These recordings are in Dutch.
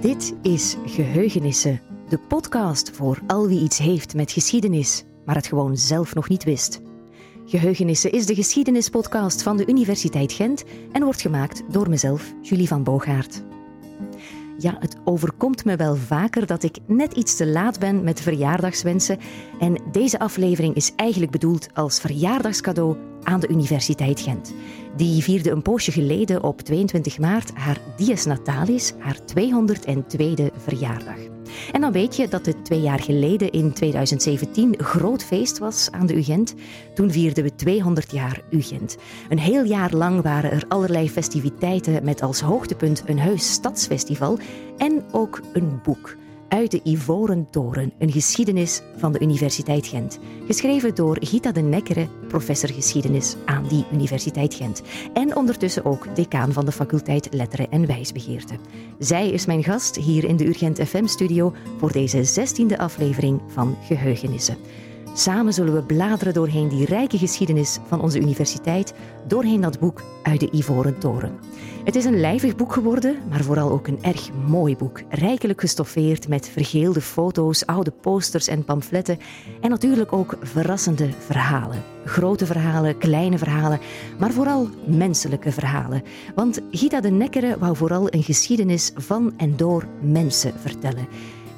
Dit is Geheugenissen, de podcast voor al wie iets heeft met geschiedenis, maar het gewoon zelf nog niet wist. Geheugenissen is de geschiedenispodcast van de Universiteit Gent en wordt gemaakt door mezelf, Julie van Boogaard. Ja, het overkomt me wel vaker dat ik net iets te laat ben met verjaardagswensen. En deze aflevering is eigenlijk bedoeld als verjaardagscadeau aan de Universiteit Gent. Die vierde een poosje geleden op 22 maart haar Dies Natalis, haar 202e verjaardag. En dan weet je dat het twee jaar geleden in 2017 groot feest was aan de UGent. Toen vierden we 200 jaar UGent. Een heel jaar lang waren er allerlei festiviteiten met als hoogtepunt een heus stadsfestival en ook een boek. Uit de Ivoren Toren, een geschiedenis van de Universiteit Gent. Geschreven door Gita de Nekkere, professor geschiedenis aan die Universiteit Gent. En ondertussen ook decaan van de faculteit Letteren en Wijsbegeerte. Zij is mijn gast hier in de Urgent FM-studio voor deze zestiende aflevering van Geheugenissen. Samen zullen we bladeren doorheen die rijke geschiedenis van onze universiteit, doorheen dat boek uit de Ivoren Toren. Het is een lijvig boek geworden, maar vooral ook een erg mooi boek. Rijkelijk gestoffeerd met vergeelde foto's, oude posters en pamfletten. En natuurlijk ook verrassende verhalen. Grote verhalen, kleine verhalen, maar vooral menselijke verhalen. Want Gita de Nekkere wou vooral een geschiedenis van en door mensen vertellen.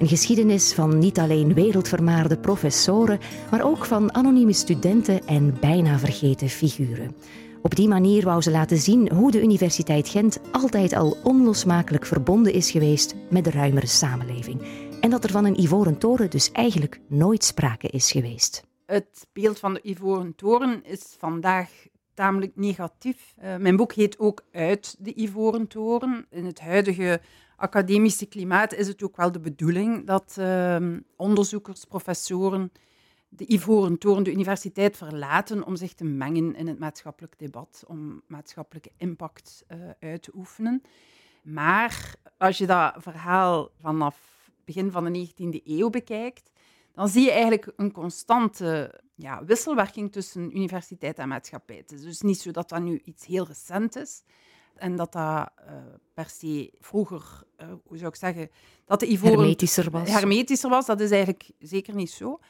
Een geschiedenis van niet alleen wereldvermaarde professoren, maar ook van anonieme studenten en bijna vergeten figuren. Op die manier wou ze laten zien hoe de Universiteit Gent altijd al onlosmakelijk verbonden is geweest met de ruimere samenleving. En dat er van een Ivoren Toren dus eigenlijk nooit sprake is geweest. Het beeld van de Ivoren Toren is vandaag tamelijk negatief. Uh, mijn boek heet ook Uit de Ivoren Toren. In het huidige academische klimaat is het ook wel de bedoeling dat uh, onderzoekers, professoren de Ivoren Toren, de universiteit, verlaten om zich te mengen in het maatschappelijk debat, om maatschappelijke impact uh, uit te oefenen. Maar als je dat verhaal vanaf begin van de 19e eeuw bekijkt, dan zie je eigenlijk een constante ja, wisselwerking tussen universiteit en maatschappij. Het is dus niet zo dat dat nu iets heel recent is en dat dat uh, per se vroeger, uh, hoe zou ik zeggen, dat de ivoren... Hermetischer was. Hermetischer was, dat is eigenlijk zeker niet zo.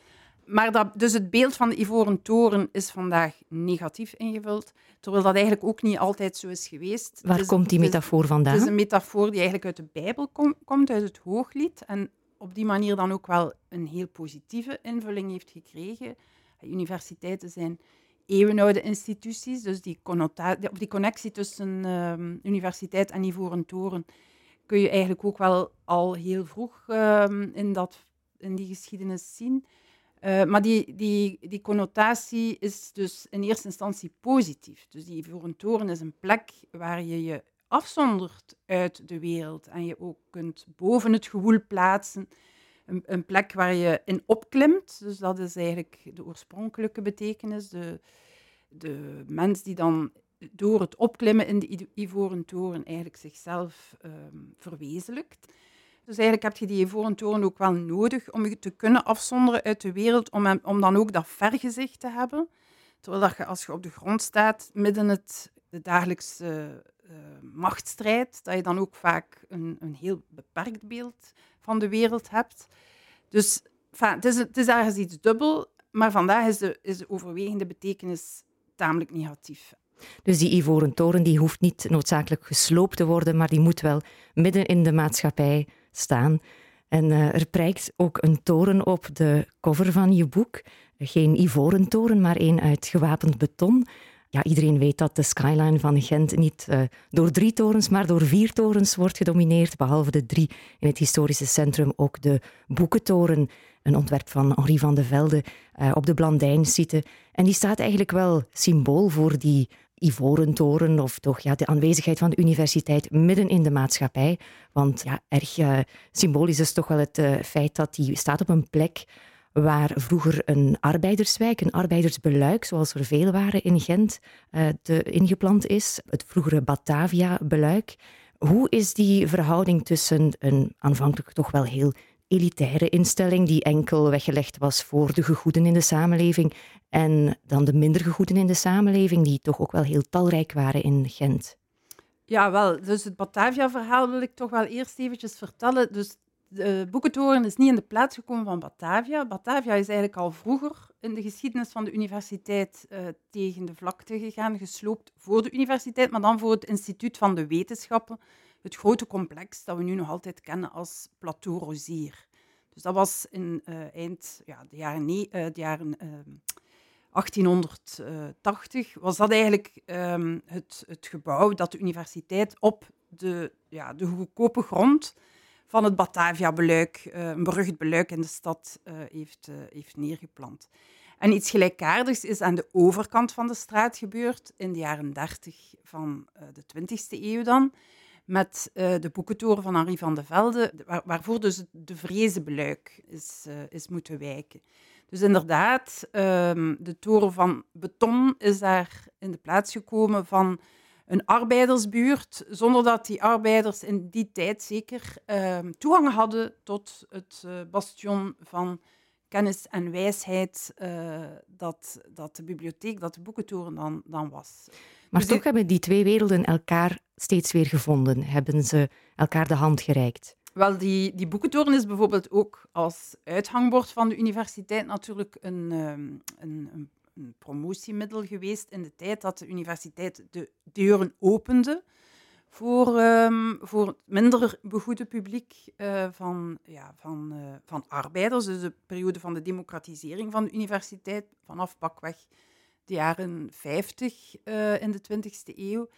Maar dat, dus het beeld van de Ivoren Toren is vandaag negatief ingevuld, terwijl dat eigenlijk ook niet altijd zo is geweest. Waar komt die metafoor vandaan? Het is een metafoor die eigenlijk uit de Bijbel kom, komt, uit het Hooglied, en op die manier dan ook wel een heel positieve invulling heeft gekregen. Universiteiten zijn eeuwenoude instituties, dus die, die connectie tussen um, universiteit en Ivoren Toren kun je eigenlijk ook wel al heel vroeg um, in, dat, in die geschiedenis zien. Uh, maar die, die, die connotatie is dus in eerste instantie positief. Dus die Ivoren Toren is een plek waar je je afzondert uit de wereld en je ook kunt boven het gewoel plaatsen. Een, een plek waar je in opklimt. Dus dat is eigenlijk de oorspronkelijke betekenis. De, de mens die dan door het opklimmen in de Ivoren Toren eigenlijk zichzelf um, verwezenlijkt. Dus eigenlijk heb je die ivoren toren ook wel nodig om je te kunnen afzonderen uit de wereld, om, om dan ook dat vergezicht te hebben. Terwijl dat je, als je op de grond staat, midden het, de dagelijkse uh, machtsstrijd, dat je dan ook vaak een, een heel beperkt beeld van de wereld hebt. Dus het, is, het is ergens iets dubbel, maar vandaag is de, is de overwegende betekenis tamelijk negatief. Dus die ivoren toren die hoeft niet noodzakelijk gesloopt te worden, maar die moet wel midden in de maatschappij staan. En uh, er prijkt ook een toren op de cover van je boek. Geen ivoren toren, maar een uit gewapend beton. Ja, iedereen weet dat de skyline van Gent niet uh, door drie torens, maar door vier torens wordt gedomineerd. Behalve de drie in het historische centrum ook de Boekentoren, een ontwerp van Henri van de Velde, uh, op de Blandijn zitten. En die staat eigenlijk wel symbool voor die ivoren toren of toch ja, de aanwezigheid van de universiteit midden in de maatschappij. Want ja, erg uh, symbolisch is toch wel het feit dat die staat op een plek waar vroeger een arbeiderswijk, een arbeidersbeluik, zoals er veel waren in Gent, uh, te, ingeplant is. Het vroegere Batavia-beluik. Hoe is die verhouding tussen een aanvankelijk toch wel heel elitaire instelling die enkel weggelegd was voor de gegoeden in de samenleving en dan de minder gegoeden in de samenleving die toch ook wel heel talrijk waren in Gent? Ja, wel. Dus het Batavia-verhaal wil ik toch wel eerst eventjes vertellen. Dus de Boekentoren is niet in de plaats gekomen van Batavia. Batavia is eigenlijk al vroeger in de geschiedenis van de universiteit uh, tegen de vlakte gegaan, gesloopt voor de universiteit, maar dan voor het Instituut van de Wetenschappen, het grote complex dat we nu nog altijd kennen als Plateau Rosier. Dus dat was in uh, eind ja, de jaren, nee, uh, de jaren 1880, was dat eigenlijk um, het, het gebouw dat de universiteit op de, ja, de goedkope grond van het Batavia-beluik, uh, een berucht beluik in de stad, uh, heeft, uh, heeft neergeplant. En iets gelijkaardigs is aan de overkant van de straat gebeurd in de jaren 30 van de 20e eeuw dan, met de boekentoren van Henri van de Velde, waar, waarvoor dus de vrezenbeluik beluik is, is moeten wijken. Dus inderdaad, um, de toren van beton is daar in de plaats gekomen van een arbeidersbuurt, zonder dat die arbeiders in die tijd zeker uh, toegang hadden tot het uh, bastion van kennis en wijsheid uh, dat, dat de bibliotheek, dat de boekentoren dan, dan was. Maar dus toch hebben die twee werelden elkaar steeds weer gevonden, hebben ze elkaar de hand gereikt. Wel, die, die boekentoren is bijvoorbeeld ook als uithangbord van de universiteit natuurlijk een, um, een, een een promotiemiddel geweest in de tijd dat de universiteit de deuren opende voor, um, voor minder begoede publiek uh, van, ja, van, uh, van arbeiders. Dus de periode van de democratisering van de universiteit vanaf pakweg de jaren 50 uh, eh, in de 20e eeuw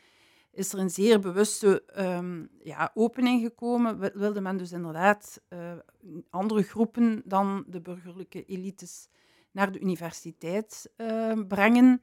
is er een zeer bewuste um, ja, opening gekomen. Wilde men dus inderdaad andere groepen dan de burgerlijke elites naar de universiteit uh, brengen.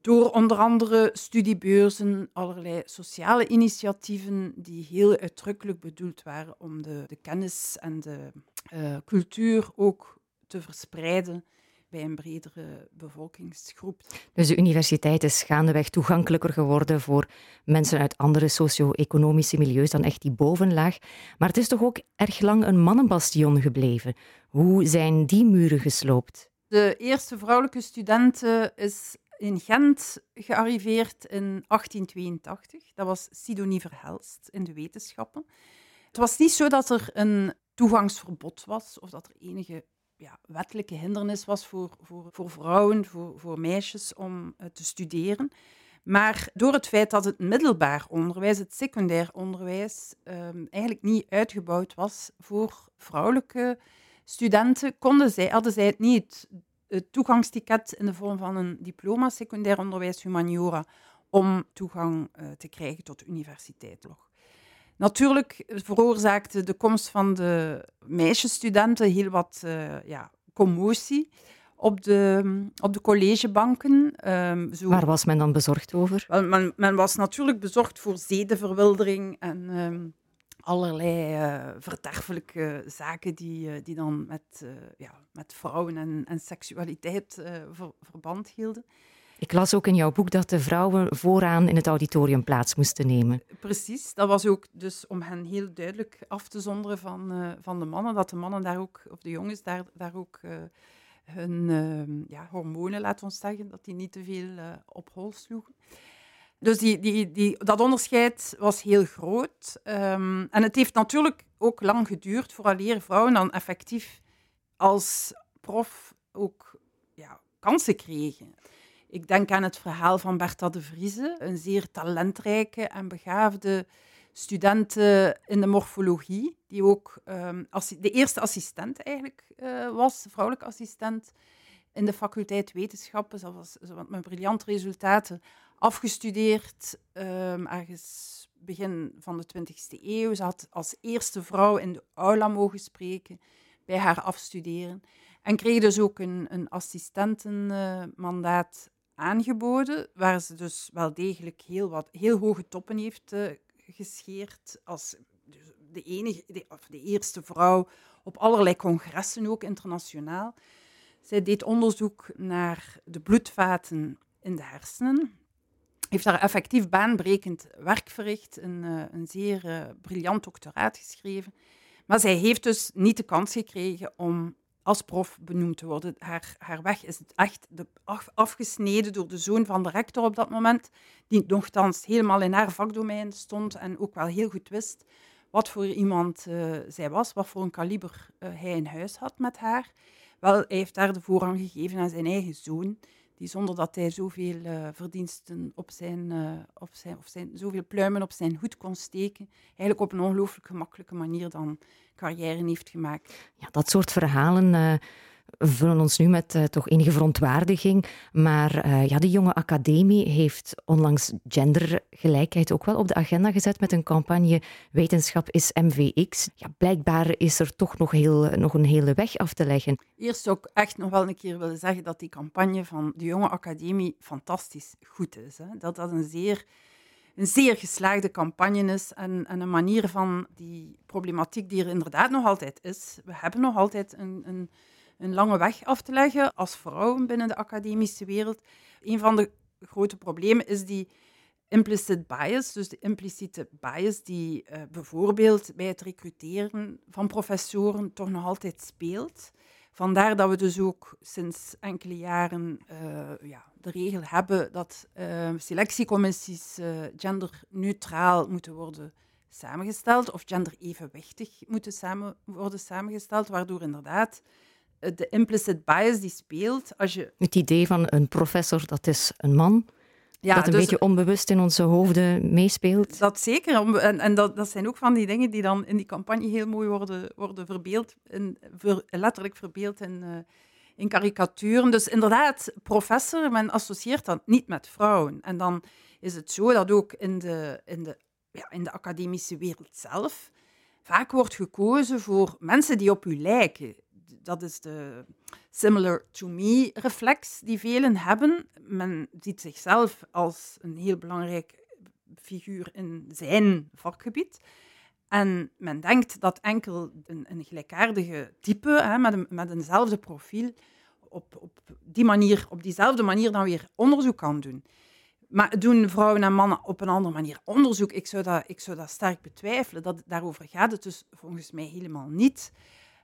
Door onder andere studiebeurzen, allerlei sociale initiatieven die heel uitdrukkelijk bedoeld waren om de, de kennis en de uh, cultuur ook te verspreiden bij een bredere bevolkingsgroep. Dus de universiteit is gaandeweg toegankelijker geworden voor mensen uit andere socio-economische milieus dan echt die bovenlaag. Maar het is toch ook erg lang een mannenbastion gebleven. Hoe zijn die muren gesloopt? De eerste vrouwelijke student is in Gent gearriveerd in 1882. Dat was Sidonie Verhelst in de wetenschappen. Het was niet zo dat er een toegangsverbod was of dat er enige ja, wettelijke hindernis was voor, voor, voor vrouwen, voor, voor meisjes om uh, te studeren. Maar door het feit dat het middelbaar onderwijs, het secundair onderwijs, um, eigenlijk niet uitgebouwd was voor vrouwelijke studenten, konden zij, hadden zij het niet, het toegangsticket in de vorm van een diploma secundair onderwijs humaniora, om toegang uh, te krijgen tot de universiteit. Natuurlijk veroorzaakte de komst van de meisjesstudenten heel wat uh, ja, commotie op de, op de collegebanken. Um, zo. Waar was men dan bezorgd over? Wel, men, men, was natuurlijk bezorgd voor zedenverwildering en um, allerlei uh, verderfelijke zaken die, uh, die dan met, ja, met vrouwen en, en seksualiteit ver, verband hielden. Ik las ook in jouw boek dat de vrouwen vooraan in het auditorium plaats moesten nemen. Precies, dat was ook dus om hen heel duidelijk af te zonderen van, van de mannen, dat de mannen daar ook, of de jongens daar, daar ook hun ja, hormonen, laten we zeggen, dat die niet te veel op hol sloegen. Dus die, die, die, dat onderscheid was heel groot. Um, en het heeft natuurlijk ook lang geduurd vooraleer vrouwen dan effectief als prof ook ja, kansen kregen. Ik denk aan het verhaal van Bertha de Vrieze, een zeer talentrijke en begaafde student in de morfologie, die ook um, de eerste assistent eigenlijk uh, was, vrouwelijke assistent in de faculteit wetenschappen. Ze was, met briljante resultaten afgestudeerd, um, ergens begin van de 20e eeuw. Ze had als eerste vrouw in de aula mogen spreken bij haar afstuderen. En kreeg dus ook een, een assistentenmandaat aangeboden, waar ze dus wel degelijk heel, wat, heel hoge toppen heeft uh, gescheerd. Als de, enige, of de eerste vrouw op allerlei congressen, ook internationaal. Zij deed onderzoek naar de bloedvaten in de hersenen heeft daar effectief baanbrekend werk verricht, een, uh, een zeer uh, briljant doctoraat geschreven. Maar zij heeft dus niet de kans gekregen om als prof benoemd te worden. Haar, haar weg is echt de, afgesneden door de zoon van de rector op dat moment, die nogthans helemaal in haar vakdomein stond en ook wel heel goed wist wat voor iemand uh, zij was, wat voor een kaliber uh, hij in huis had met haar. Wel, hij heeft daar de voorrang gegeven aan zijn eigen zoon, die zonder dat hij zoveel uh, verdiensten op zijn, op zijn, of zijn, zoveel pluimen op zijn hoed kon steken, eigenlijk op een ongelooflijk gemakkelijke manier dan carrière heeft gemaakt. Ja, dat soort verhalen vullen ons nu met uh, toch enige verontwaardiging. Maar uh, ja, de jonge academie heeft onlangs gendergelijkheid ook wel op de agenda gezet met een campagne Wetenschap is MVX. Ja, blijkbaar is er toch nog, heel, nog een hele weg af te leggen. Eerst zou ik echt nog wel een keer willen zeggen dat die campagne van de jonge academie fantastisch goed is. Hè? Dat dat een zeer een zeer geslaagde campagne is en, en, een manier van die problematiek die er inderdaad nog altijd is. We hebben nog altijd een, een een lange weg af te leggen als vrouwen binnen de academische wereld. Een van de grote problemen is die implicit bias, dus de impliciete bias die uh, bijvoorbeeld bij het recruteren van professoren toch nog altijd speelt. Vandaar dat we dus ook sinds enkele jaren uh, ja, de regel hebben dat uh, selectiecommissies genderneutraal moeten worden samengesteld of genderevenwichtig moeten samen worden samengesteld, waardoor inderdaad de implicit bias die speelt. Als je... Het idee van een professor, dat is een man. Ja, dat een dus beetje onbewust in onze hoofden meespeelt. Dat zeker. En, en dat, dat zijn ook van die dingen die dan in die campagne heel mooi worden, worden verbeeld. In, ver, letterlijk verbeeld in, uh, in karikaturen. Dus inderdaad, professor, men associeert dat niet met vrouwen. En dan is het zo dat ook in de, in de, ja, in de academische wereld zelf vaak wordt gekozen voor mensen die op u lijken dat is de similar to me reflex die velen hebben. Men ziet zichzelf als een heel belangrijk figuur in zijn vakgebied. En men denkt dat enkel een, een gelijkaardige type hè, met, met eenzelfde profiel op, op, die manier, op diezelfde manier dan weer onderzoek kan doen. Maar doen vrouwen en mannen op een andere manier onderzoek? Ik zou dat, ik zou dat sterk betwijfelen. Dat, daarover gaat het dus volgens mij helemaal niet.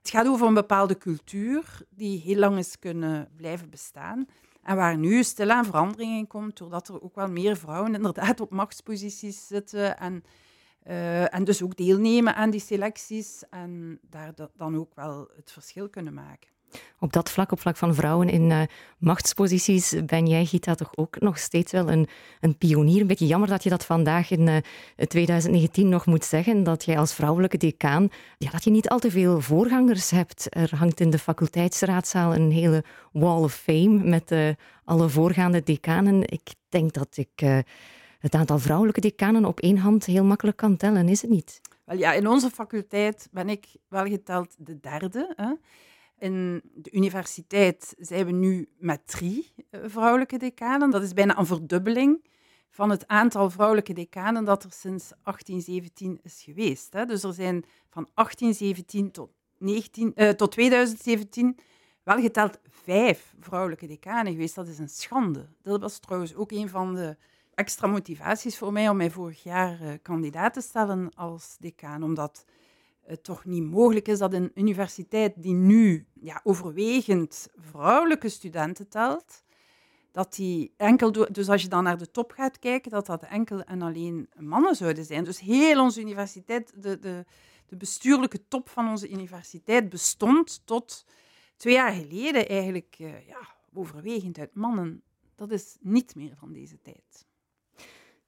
Het gaat over een bepaalde cultuur die heel lang is kunnen blijven bestaan. En waar nu stilaan verandering in komt, doordat er ook wel meer vrouwen inderdaad op machtsposities zitten en, uh, en dus ook deelnemen aan die selecties en daar dan ook wel het verschil kunnen maken. Op dat vlak, op vlak van vrouwen in uh, machtsposities, ben jij, Gita, toch ook nog steeds wel een, een pionier. Een beetje jammer dat je dat vandaag in uh, eh, 2019 nog moet zeggen, dat jij als vrouwelijke decaan, ja, dat je niet al te veel voorgangers hebt. Er hangt in de faculteitsraadzaal een hele wall of fame met uh, alle voorgaande decanen. Ik denk dat ik het aantal vrouwelijke decanen op één hand heel makkelijk kan tellen, is het niet? Wel ja, in onze faculteit ben ik wel geteld de derde. Hè. In de universiteit zijn we nu met drie eh, vrouwelijke decanen. Dat is bijna een verdubbeling van het aantal vrouwelijke decanen dat er sinds 1817 is geweest. Dus er zijn van 1817 tot, 19, eh, tot 2017 wel geteld vijf vrouwelijke decanen geweest. Dat is een schande. Dat was trouwens ook een van de extra motivaties voor mij om mij vorig jaar uh, kandidaat te stellen als decaan, omdat het toch niet mogelijk is dat een universiteit die nu ja, overwegend vrouwelijke studenten telt, dat die enkel, dus als je dan naar de top gaat kijken, dat dat enkel en alleen mannen zouden zijn. Dus heel onze universiteit, de, de, de bestuurlijke top van onze universiteit bestond tot twee jaar geleden eigenlijk uh, ja, overwegend uit mannen. Dat is niet meer van deze tijd.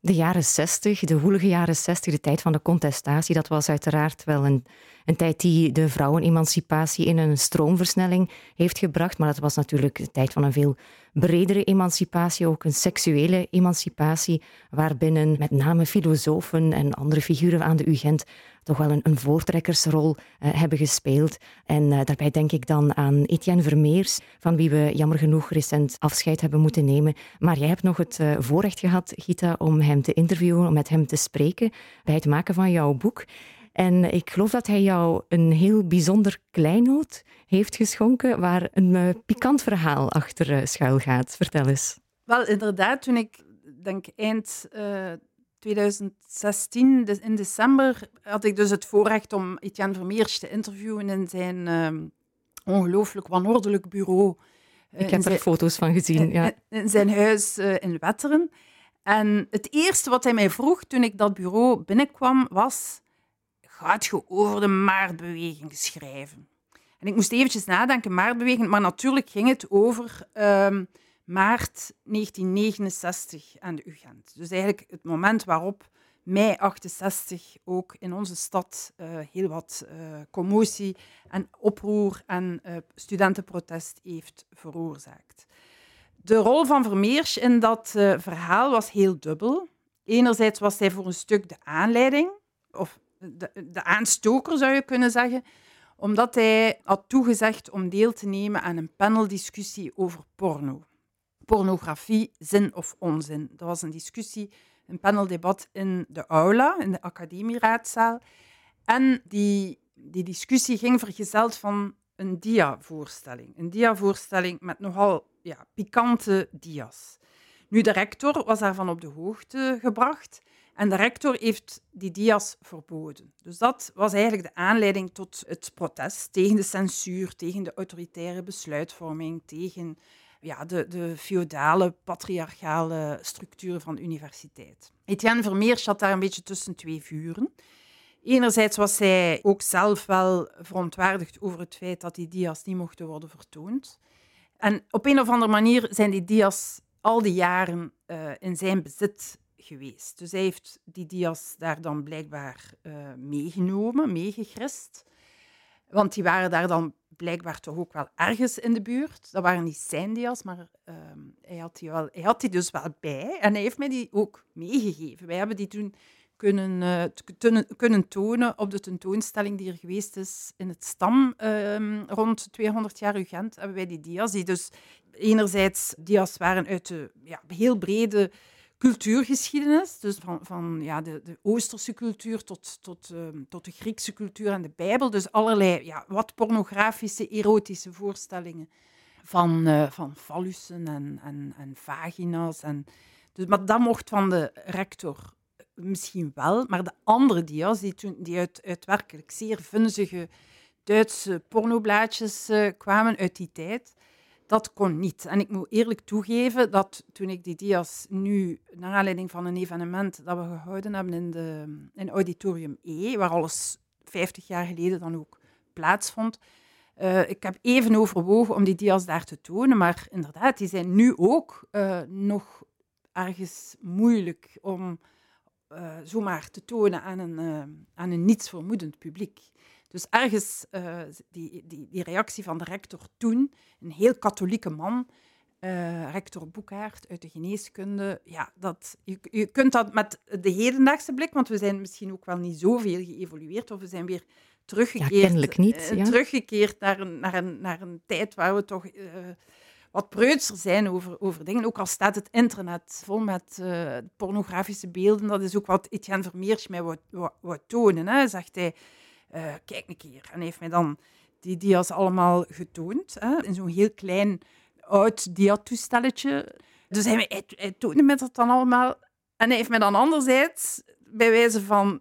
De jaren zestig, de woelige jaren zestig, de tijd van de contestatie, dat was uiteraard wel een, een tijd die de vrouwenemancipatie in een stroomversnelling heeft gebracht. Maar dat was natuurlijk de tijd van een veel bredere emancipatie, ook een seksuele emancipatie, waarbinnen met name filosofen en andere figuren aan de UGent toch wel een, een voortrekkersrol uh, hebben gespeeld. En uh, daarbij denk ik dan aan Etienne Vermeers, van wie we jammer genoeg recent afscheid hebben moeten nemen. Maar jij hebt nog het uh, voorrecht gehad, Gita, om hem te interviewen, om met hem te spreken bij het maken van jouw boek. En ik geloof dat hij jou een heel bijzonder kleinoot heeft geschonken, waar een pikant verhaal achter schuil gaat. Vertel eens. Wel, inderdaad, toen ik denk eind 2016, dus in december, had ik dus het voorrecht om Etienne Vermeers te interviewen in zijn, uh, ongelooflijk wanordelijk bureau. Ik heb er foto's van gezien, ja. In zijn huis in Wetteren. En het eerste wat hij mij vroeg toen ik dat bureau binnenkwam was: Gaat je over de maartbeweging schrijven? En ik moest eventjes nadenken, maartbeweging, maar natuurlijk ging het over um, maart 1969 aan de UGent. Dus eigenlijk het moment waarop mei 68 ook in onze stad uh, heel wat uh, commotie en oproer en uh, studentenprotest heeft veroorzaakt. De rol van Vermeers in dat verhaal was heel dubbel. Enerzijds was hij voor een stuk de aanleiding, of de, de aanstoker zou je kunnen zeggen, omdat hij had toegezegd om deel te nemen aan een paneldiscussie over porno. Pornografie, zin of onzin. Dat was een discussie, een paneldebat in de aula, in de academieraadzaal. En die, die discussie ging vergezeld van een dia-voorstelling. Een dia-voorstelling met nogal ja, pikante dia's. Nu, de rector was daarvan op de hoogte gebracht en de rector heeft die dia's verboden. Dus dat was eigenlijk de aanleiding tot het protest tegen de censuur, tegen de autoritaire besluitvorming, tegen ja, de, de feodale, patriarchale structuren van de universiteit. Etienne Vermeers zat daar een beetje tussen twee vuren. Enerzijds was hij ook zelf wel verontwaardigd over het feit dat die dia's niet mochten worden vertoond. En op een of andere manier zijn die dia's al die jaren uh, in zijn bezit geweest. Dus hij heeft die dia's daar dan blijkbaar uh, meegenomen, meegegrist. Want die waren daar dan blijkbaar toch ook wel ergens in de buurt. Dat waren niet zijn dia's, maar uh, hij, had die wel, hij had die dus wel bij. En hij heeft mij die ook meegegeven. Wij hebben die toen kunnen, uh, kunnen tonen op de tentoonstelling die er geweest is in het Stam uh, rond 200 jaar UGent. Hebben wij die dia's, die dus enerzijds dia's waren uit de ja, heel brede cultuurgeschiedenis, dus van, van ja, de, de Oosterse cultuur tot, tot, uh, tot de Griekse cultuur en de Bijbel. Dus allerlei ja, wat pornografische, erotische voorstellingen van, uh, van fallussen en, en, en vagina's. En, dus, maar dat mocht van de rector misschien wel, maar de andere dia's, die, toen, die uit, uit werkelijk zeer vunzige Duitse pornoblaadjes uh, kwamen uit die tijd, dat kon niet. En ik moet eerlijk toegeven dat toen ik die dia's nu, naar aanleiding van een evenement dat we gehouden hebben in, de, in Auditorium E, waar alles 50 jaar geleden dan ook plaatsvond, uh, ik heb even overwogen om die dia's daar te tonen, maar inderdaad, die zijn nu ook uh, nog ergens moeilijk om uh, zomaar te tonen aan een, aan een nietsvermoedend publiek. Dus ergens uh, die, die, die reactie van de rector toen, een heel katholieke man, uh, rector Boekhaert uit de geneeskunde. Ja, dat, je, je kunt dat met de hedendaagse blik, want we zijn misschien ook wel niet zoveel geëvolueerd, of we zijn weer teruggekeerd, ja, niet, uh, ja. teruggekeerd naar, een, naar, een, naar een tijd waar we toch wat preutser zijn over, over dingen. Ook al staat het internet vol met pornografische beelden, dat is ook wat Etienne Vermeers mij wou, wou, wou tonen. Hè. Zegt hij, uh, kijk een keer. En hij heeft mij dan die dia's allemaal getoond, hè, in zo'n heel klein oud diatoestelletje. Dus hij, hij, hij toonde me dat dan allemaal. En hij heeft mij dan anderzijds, bij wijze van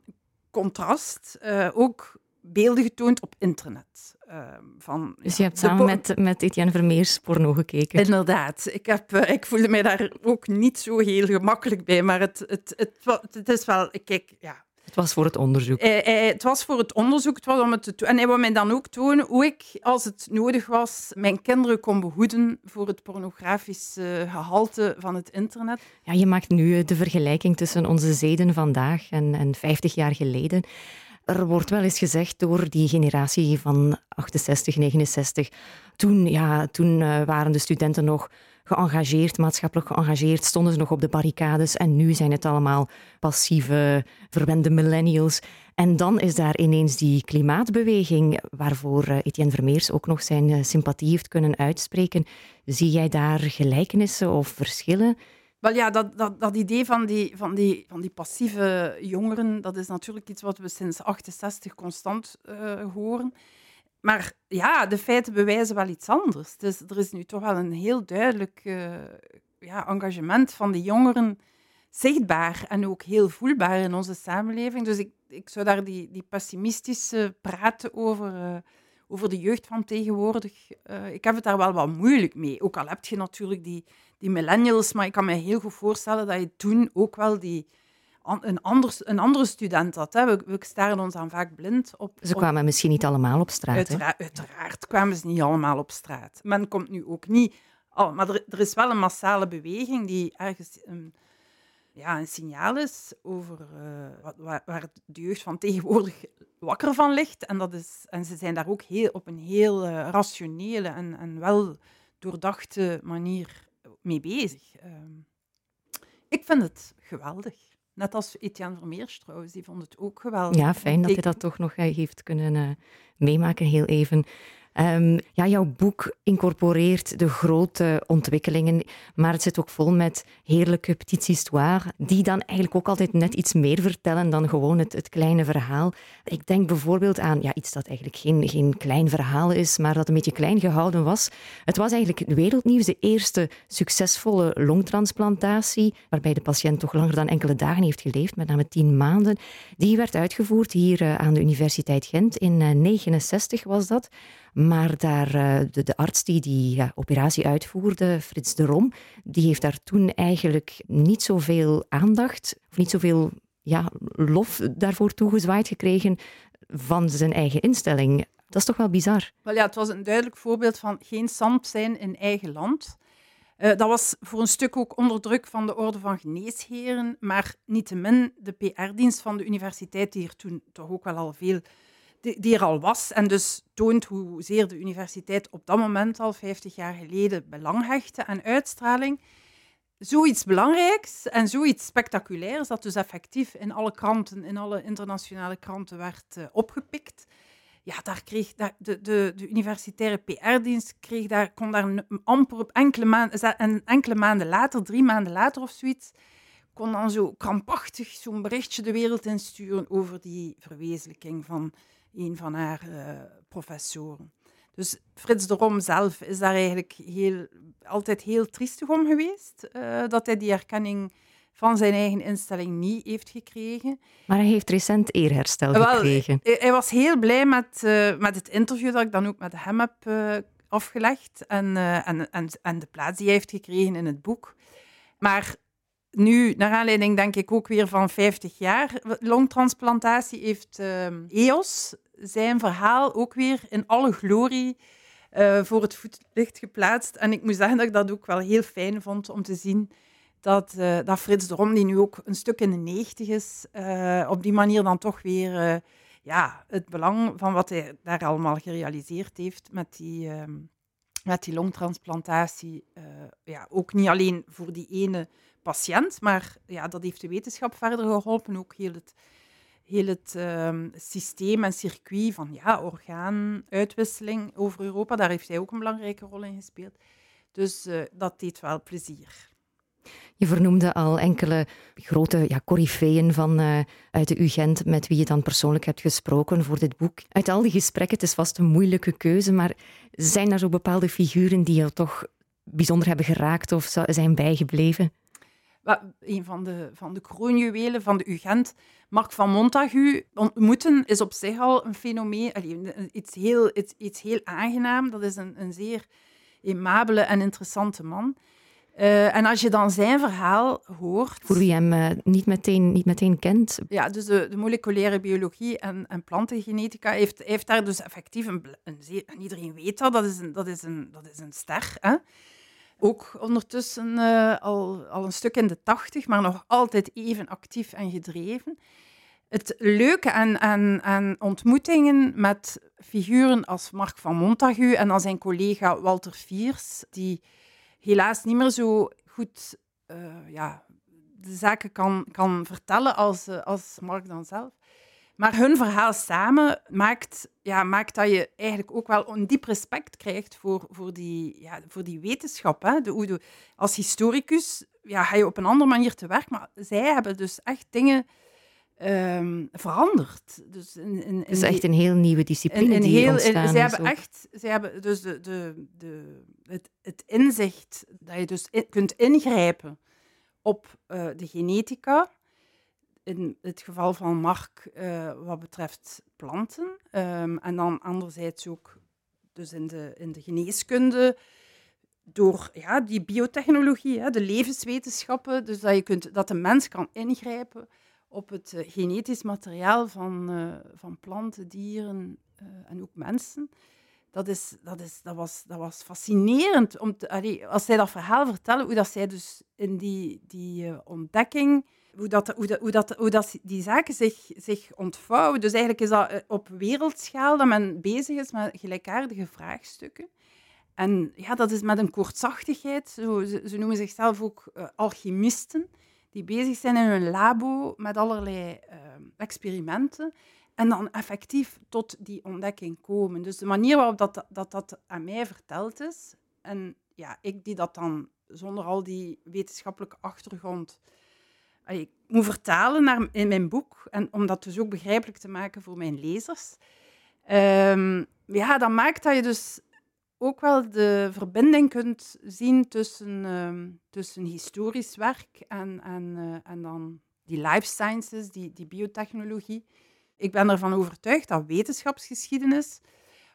contrast, uh, ook beelden getoond op internet. Uh, van, dus je hebt samen met, met Etienne Vermeers porno gekeken? Inderdaad. Ik, heb, uh, ik voelde mij daar ook niet zo heel gemakkelijk bij, maar het, het, het, het is wel... Kijk, ja, het was voor het onderzoek. Eh, eh, het was voor het onderzoek. Het was om het te en hij wou mij dan ook tonen hoe ik, als het nodig was, mijn kinderen kon behoeden voor het pornografisch uh, gehalte van het internet. Ja, je maakt nu de vergelijking tussen onze zeden vandaag en, en 50 jaar geleden. Er wordt wel eens gezegd door die generatie van 68, 69. Toen, ja, toen waren de studenten nog geëngageerd, maatschappelijk geëngageerd, stonden ze nog op de barricades en nu zijn het allemaal passieve, verwende millennials. En dan is daar ineens die klimaatbeweging, waarvoor uh, Etienne Vermeers ook nog zijn uh, sympathie heeft kunnen uitspreken. Zie jij daar gelijkenissen of verschillen? Wel ja, dat, dat, dat idee van die, van, die, van die passieve jongeren, dat is natuurlijk iets wat we sinds 68 constant uh, horen. Maar ja, de feiten bewijzen wel iets anders. Dus er is nu toch wel een heel duidelijk uh, ja, engagement van de jongeren zichtbaar en ook heel voelbaar in onze samenleving. Dus ik, ik zou daar die, die pessimistische praten over, uh, over de jeugd van tegenwoordig. Uh, ik heb het daar wel wat moeilijk mee. Ook al heb je natuurlijk die, die millennials, maar ik kan me heel goed voorstellen dat je toen ook wel die, een, anders, een andere student had. Hè. We, we staren ons dan vaak blind op... Ze kwamen misschien niet allemaal op straat. Uiteraard, uiteraard kwamen ze niet allemaal op straat. Men komt nu ook niet... Oh, maar er, er is wel een massale beweging die ergens... Um, ja, een signaal is over uh, wat, waar, waar de jeugd van tegenwoordig wakker van ligt. En, dat is, en ze zijn daar ook heel, op een heel uh, rationele en, en wel doordachte manier mee bezig. Uh, ik vind het geweldig. Net als Etienne Vermeers trouwens, die vond het ook geweldig. Ja, fijn dat hij dat toch nog eh, heeft kunnen uh, meemaken, heel even. Um, ja, jouw boek incorporeert de grote ontwikkelingen, maar het zit ook vol met heerlijke petites histoires, die dan eigenlijk ook altijd net iets meer vertellen dan gewoon het, het kleine verhaal. Ik denk bijvoorbeeld aan ja, iets dat eigenlijk geen, geen klein verhaal is, maar dat een beetje klein gehouden was. Het was eigenlijk wereldnieuws, de eerste succesvolle longtransplantatie, waarbij de patiënt toch langer dan enkele dagen heeft geleefd, met name tien maanden. Die werd uitgevoerd hier uh, aan de Universiteit Gent in 1969 uh, was dat. Maar daar, eh, de, de, arts die die operatie uitvoerde, Frits de Rom, die heeft daar toen eigenlijk niet zoveel aandacht, of niet zoveel ja, lof daarvoor toegezwaaid gekregen van zijn eigen instelling. Dat is toch wel bizar? Wel ja, het was een duidelijk voorbeeld van geen samp zijn in eigen land. Uh, dat was voor een stuk ook onder druk van de Orde van Geneesheren, maar niettemin de PR-dienst van de universiteit, die er toen toch ook wel al veel die, er al was en dus toont hoezeer de universiteit op dat moment al 50 jaar geleden belang hechtte aan uitstraling. Zoiets belangrijks en zoiets spectaculairs dat dus effectief in alle kranten, in alle internationale kranten werd uh, opgepikt. Ja, daar kreeg de, de, de universitaire PR-dienst kreeg daar, kon daar amper op enkele maanden, en enkele maanden later, drie maanden later of zoiets, kon dan zo krampachtig zo'n berichtje de wereld insturen over die verwezenlijking van een van haar uh, professoren. Dus Frits de Rom zelf is daar eigenlijk heel, altijd heel triestig om geweest, uh, dat hij die erkenning van zijn eigen instelling niet heeft gekregen. Maar hij heeft recent eerherstel Wel, gekregen. Hij, hij, was heel blij met, uh, met het interview dat ik dan ook met hem heb afgelegd en, en, en, en de plaats die hij heeft gekregen in het boek. Maar nu, naar aanleiding denk ik ook weer van 50 jaar longtransplantatie, heeft uh, EOS zijn verhaal ook weer in alle glorie uh, voor het voetlicht geplaatst. En ik moet zeggen dat ik dat ook wel heel fijn vond om te zien dat, uh, dat Frits de Rom, die nu ook een stuk in de 90 is, uh, op die manier dan toch weer ja, het belang van wat hij daar allemaal gerealiseerd heeft met die, ehm, met die longtransplantatie, ja, ook niet alleen voor die ene patiënt, maar ja, dat heeft de wetenschap verder geholpen. Ook heel het, heel het uh, systeem en circuit van ja, orgaanuitwisseling over Europa, daar heeft hij ook een belangrijke rol in gespeeld. Dus uh, dat deed wel plezier. Je vernoemde al enkele grote ja, van, uh, uit de UGent met wie je dan persoonlijk hebt gesproken voor dit boek. Uit al die gesprekken, het is vast een moeilijke keuze, maar zijn er zo bepaalde figuren die je toch bijzonder hebben geraakt of zijn bijgebleven? Een van de, van de kroonjuwelen van de UGent, Mark van Montagu, ontmoeten is op zich al een fenomeen, iets, heel, iets, iets heel aangenaam. Dat is een, een zeer aimabele en interessante man. Uh, en als je dan zijn verhaal hoort... Voor wie hem uh, niet, meteen, niet meteen kent. Ja, dus de, de moleculaire biologie en, en plantengenetica heeft, heeft daar dus effectief een... een zeer, en iedereen weet dat, dat is een, dat is een, dat is een ster. Hè? Ook ondertussen uh, al, al een stuk in de tachtig, maar nog altijd even actief en gedreven. Het leuke aan, aan, aan ontmoetingen met figuren als Mark van Montagu en dan zijn collega Walter Viers, die helaas niet meer zo goed uh, ja, de zaken kan, kan vertellen als, uh, als Mark dan zelf. Maar hun verhaal samen maakt, ja, maakt dat je eigenlijk ook wel een diep respect krijgt voor, voor, die, ja, voor die wetenschap. Hè? De, de, als historicus ja, ga je op een andere manier te werk, maar zij hebben dus echt dingen um, veranderd. Dus in, in, het is echt een heel nieuwe discipline in, die heel, ontstaan Zij hebben echt, zij hebben dus de, de, de, het, het inzicht dat je dus kunt ingrijpen op uh, de genetica in het geval van Mark uh, wat betreft planten. Um, en dan anderzijds ook dus in de, in de geneeskunde, door ja, die biotechnologie, hè, de levenswetenschappen, dus dat, je kunt, dat de mens kan ingrijpen op het uh, genetisch materiaal van, uh, van planten, dieren en ook mensen. Dat, is, dat, is, dat, was, dat was fascinerend. Om als zij dat verhaal vertellen, hoe dat zij dus in die, die ontdekking, hoe, dat, hoe, dat, hoe, dat, hoe dat die zaken zich, zich ontvouwen. Dus eigenlijk is dat op wereldschaal dat men bezig is met gelijkaardige vraagstukken. En ja, dat is met een kortzachtigheid. Zo, ze, noemen zichzelf ook uh, alchemisten, die bezig zijn in hun labo met allerlei uh, experimenten. En dan effectief tot die ontdekking komen. Dus de manier waarop dat, dat, dat aan mij verteld is, en ja, ik die dat dan zonder al die wetenschappelijke achtergrond ik moet vertalen naar, in mijn boek, en om dat dus ook begrijpelijk te maken voor mijn lezers, um, ja, dat maakt dat je dus ook wel de verbinding kunt zien tussen, uh, tussen historisch werk en, en, uh, en dan die life sciences, die, die biotechnologie. Ik ben ervan overtuigd dat wetenschapsgeschiedenis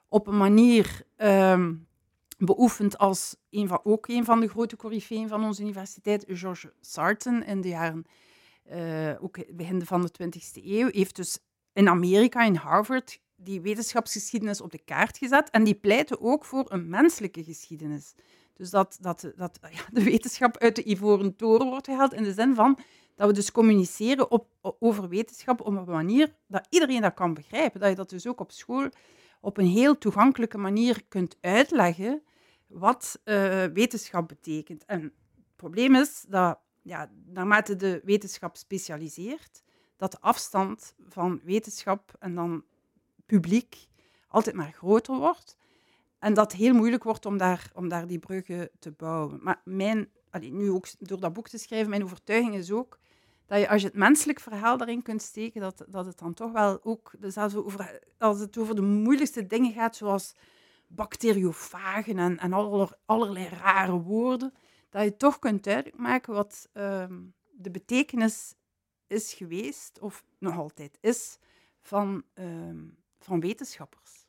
op een manier um, beoefend als een van, ook een van de grote coryfeeën van onze universiteit, George Sarton, in de jaren, ook begin van de 20e eeuw, heeft dus in Amerika, in Harvard, die wetenschapsgeschiedenis op de kaart gezet en die pleiten ook voor een menselijke geschiedenis. Dus dat, dat, dat ja, de wetenschap uit de ivoren toren wordt gehaald in de zin van dat we dus communiceren op, over wetenschap op een manier dat iedereen dat kan begrijpen. Dat je dat dus ook op school op een heel toegankelijke manier kunt uitleggen wat uh, wetenschap betekent. En het probleem is dat ja, naarmate de wetenschap specialiseert, dat de afstand van wetenschap en dan publiek altijd maar groter wordt. En dat heel moeilijk wordt om daar, om daar die bruggen te bouwen. Maar mijn, nu ook door dat boek te schrijven, mijn overtuiging is ook dat je als je het menselijk verhaal daarin kunt steken, dat, dat het dan toch wel ook, zelfs over, als het over de moeilijkste dingen gaat, zoals bacteriofagen en, en aller, allerlei rare woorden, dat je toch kunt duidelijk maken wat uh, de betekenis is geweest, of nog altijd is, van uh, van wetenschappers.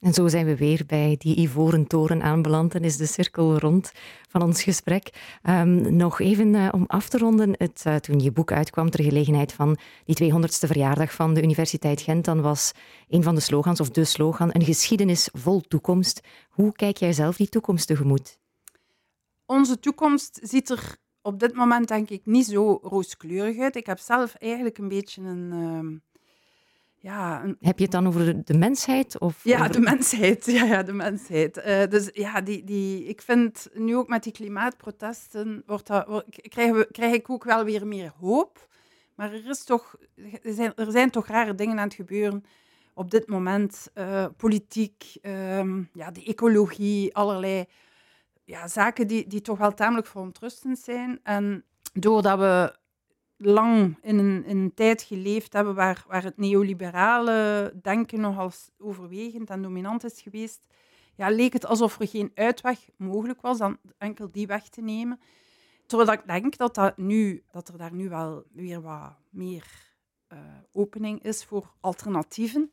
En zo zijn we weer bij die ivoren toren aanbeland en is de cirkel rond van ons gesprek. Um, nog even uh, om af te ronden, het, uh, toen je boek uitkwam ter gelegenheid van die 200ste verjaardag van de Universiteit Gent, dan was een van de slogans, of de slogan, een geschiedenis vol toekomst. Hoe kijk jij zelf die toekomst tegemoet? Onze toekomst ziet er op dit moment denk ik niet zo rooskleurig uit. Ik heb zelf eigenlijk een beetje een... Uh, ja, Heb je het dan over de, mensheid? Of ja, de mensheid. Ja, ja de mensheid. Uh, dus ja, die, die, ik vind nu ook met die klimaatprotesten wordt dat, wordt, krijgen we, krijg ik ook wel weer meer hoop. Maar er, is toch, er, zijn, er zijn toch rare dingen aan het gebeuren op dit moment. Uh, politiek, um, ja, de ecologie, allerlei ja, zaken die, die toch wel tamelijk verontrustend zijn. En doordat we lang in een, in een tijd geleefd hebben waar, waar het neoliberale denken nogal overwegend en dominant is geweest, ja, leek het alsof er geen uitweg mogelijk was dan enkel die weg te nemen. Terwijl ik denk dat, dat, nu, dat er daar nu wel weer wat meer uh, opening is voor alternatieven.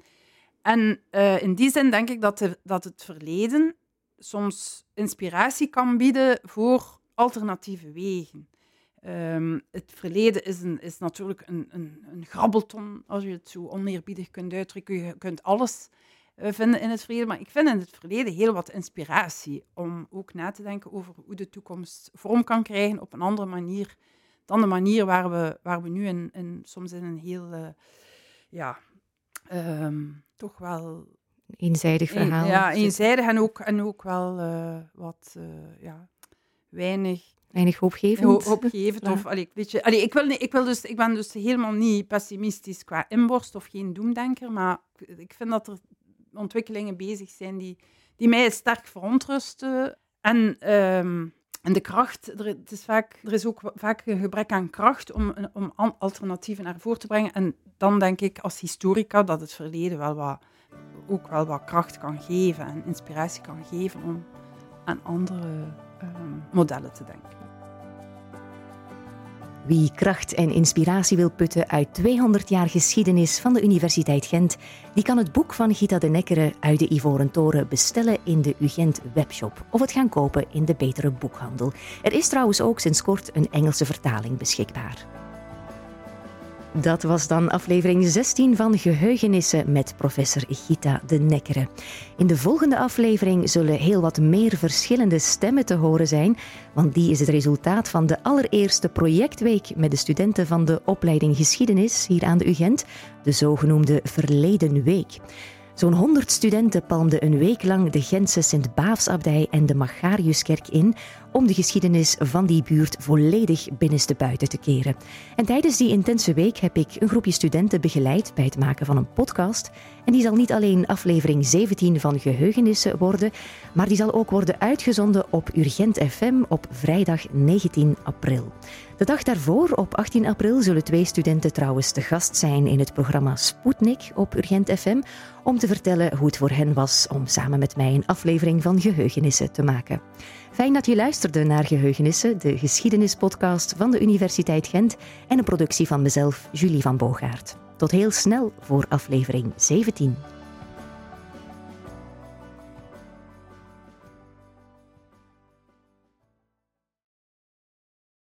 En uh, in die zin denk ik dat, de, dat het verleden soms inspiratie kan bieden voor alternatieve wegen. Um, het verleden is, een, is natuurlijk een, een, een, grabbelton, als je het zo oneerbiedig kunt uitdrukken. Je kunt alles uh, vinden in het verleden, maar ik vind in het verleden heel wat inspiratie om ook na te denken over hoe de toekomst vorm kan krijgen op een andere manier dan de manier waar we, waar we nu in, in soms in een heel, uh, ja, um, toch wel... Eenzijdig verhaal. ja, eenzijdig en ook, en ook wel uh, wat, ja, weinig Weinig hoopgevend. hoopgevend. Of, allee, weet je, allee, ik, wil, ik, wil dus, ik ben dus helemaal niet pessimistisch qua inborst of geen doemdenker, maar ik vind dat er ontwikkelingen bezig zijn die, die mij sterk verontrusten. En, um, en de kracht, er, het is vaak, er is ook vaak een gebrek aan kracht om, om alternatieven naar voren te brengen. En dan denk ik als historica dat het verleden wel wat, ook wel wat kracht kan geven en inspiratie kan geven om aan andere um, modellen te denken. Wie kracht en inspiratie wil putten uit 200 jaar geschiedenis van de Universiteit Gent, die kan het boek van Gita de Nekkere uit de Ivoren Toren bestellen in de UGent webshop of het gaan kopen in de betere boekhandel. Er is trouwens ook sinds kort een Engelse vertaling beschikbaar. Dat was dan aflevering 16 van Geheugenissen met professor Gita de Nekkere. In de volgende aflevering zullen heel wat meer verschillende stemmen te horen zijn, want die is het resultaat van de allereerste projectweek met de studenten van de opleiding Geschiedenis hier aan de UGent, de zogenoemde Verleden Week. Zo'n 100 studenten palmden een week lang de Gentse Sint-Baafsabdij en de Magariuskerk in om de geschiedenis van die buurt volledig binnenstebuiten te keren. En tijdens die intense week heb ik een groepje studenten begeleid bij het maken van een podcast. En die zal niet alleen aflevering 17 van Geheugenissen worden, maar die zal ook worden uitgezonden op Urgent FM op vrijdag 19 april. De dag daarvoor, op 18 april, zullen twee studenten trouwens te gast zijn in het programma Sputnik op Urgent FM om te vertellen hoe het voor hen was om samen met mij een aflevering van Geheugenissen te maken. Fijn dat je luisterde naar Geheugenissen, de geschiedenispodcast van de Universiteit Gent en een productie van mezelf, Julie van Boogaard. Tot heel snel voor aflevering 17.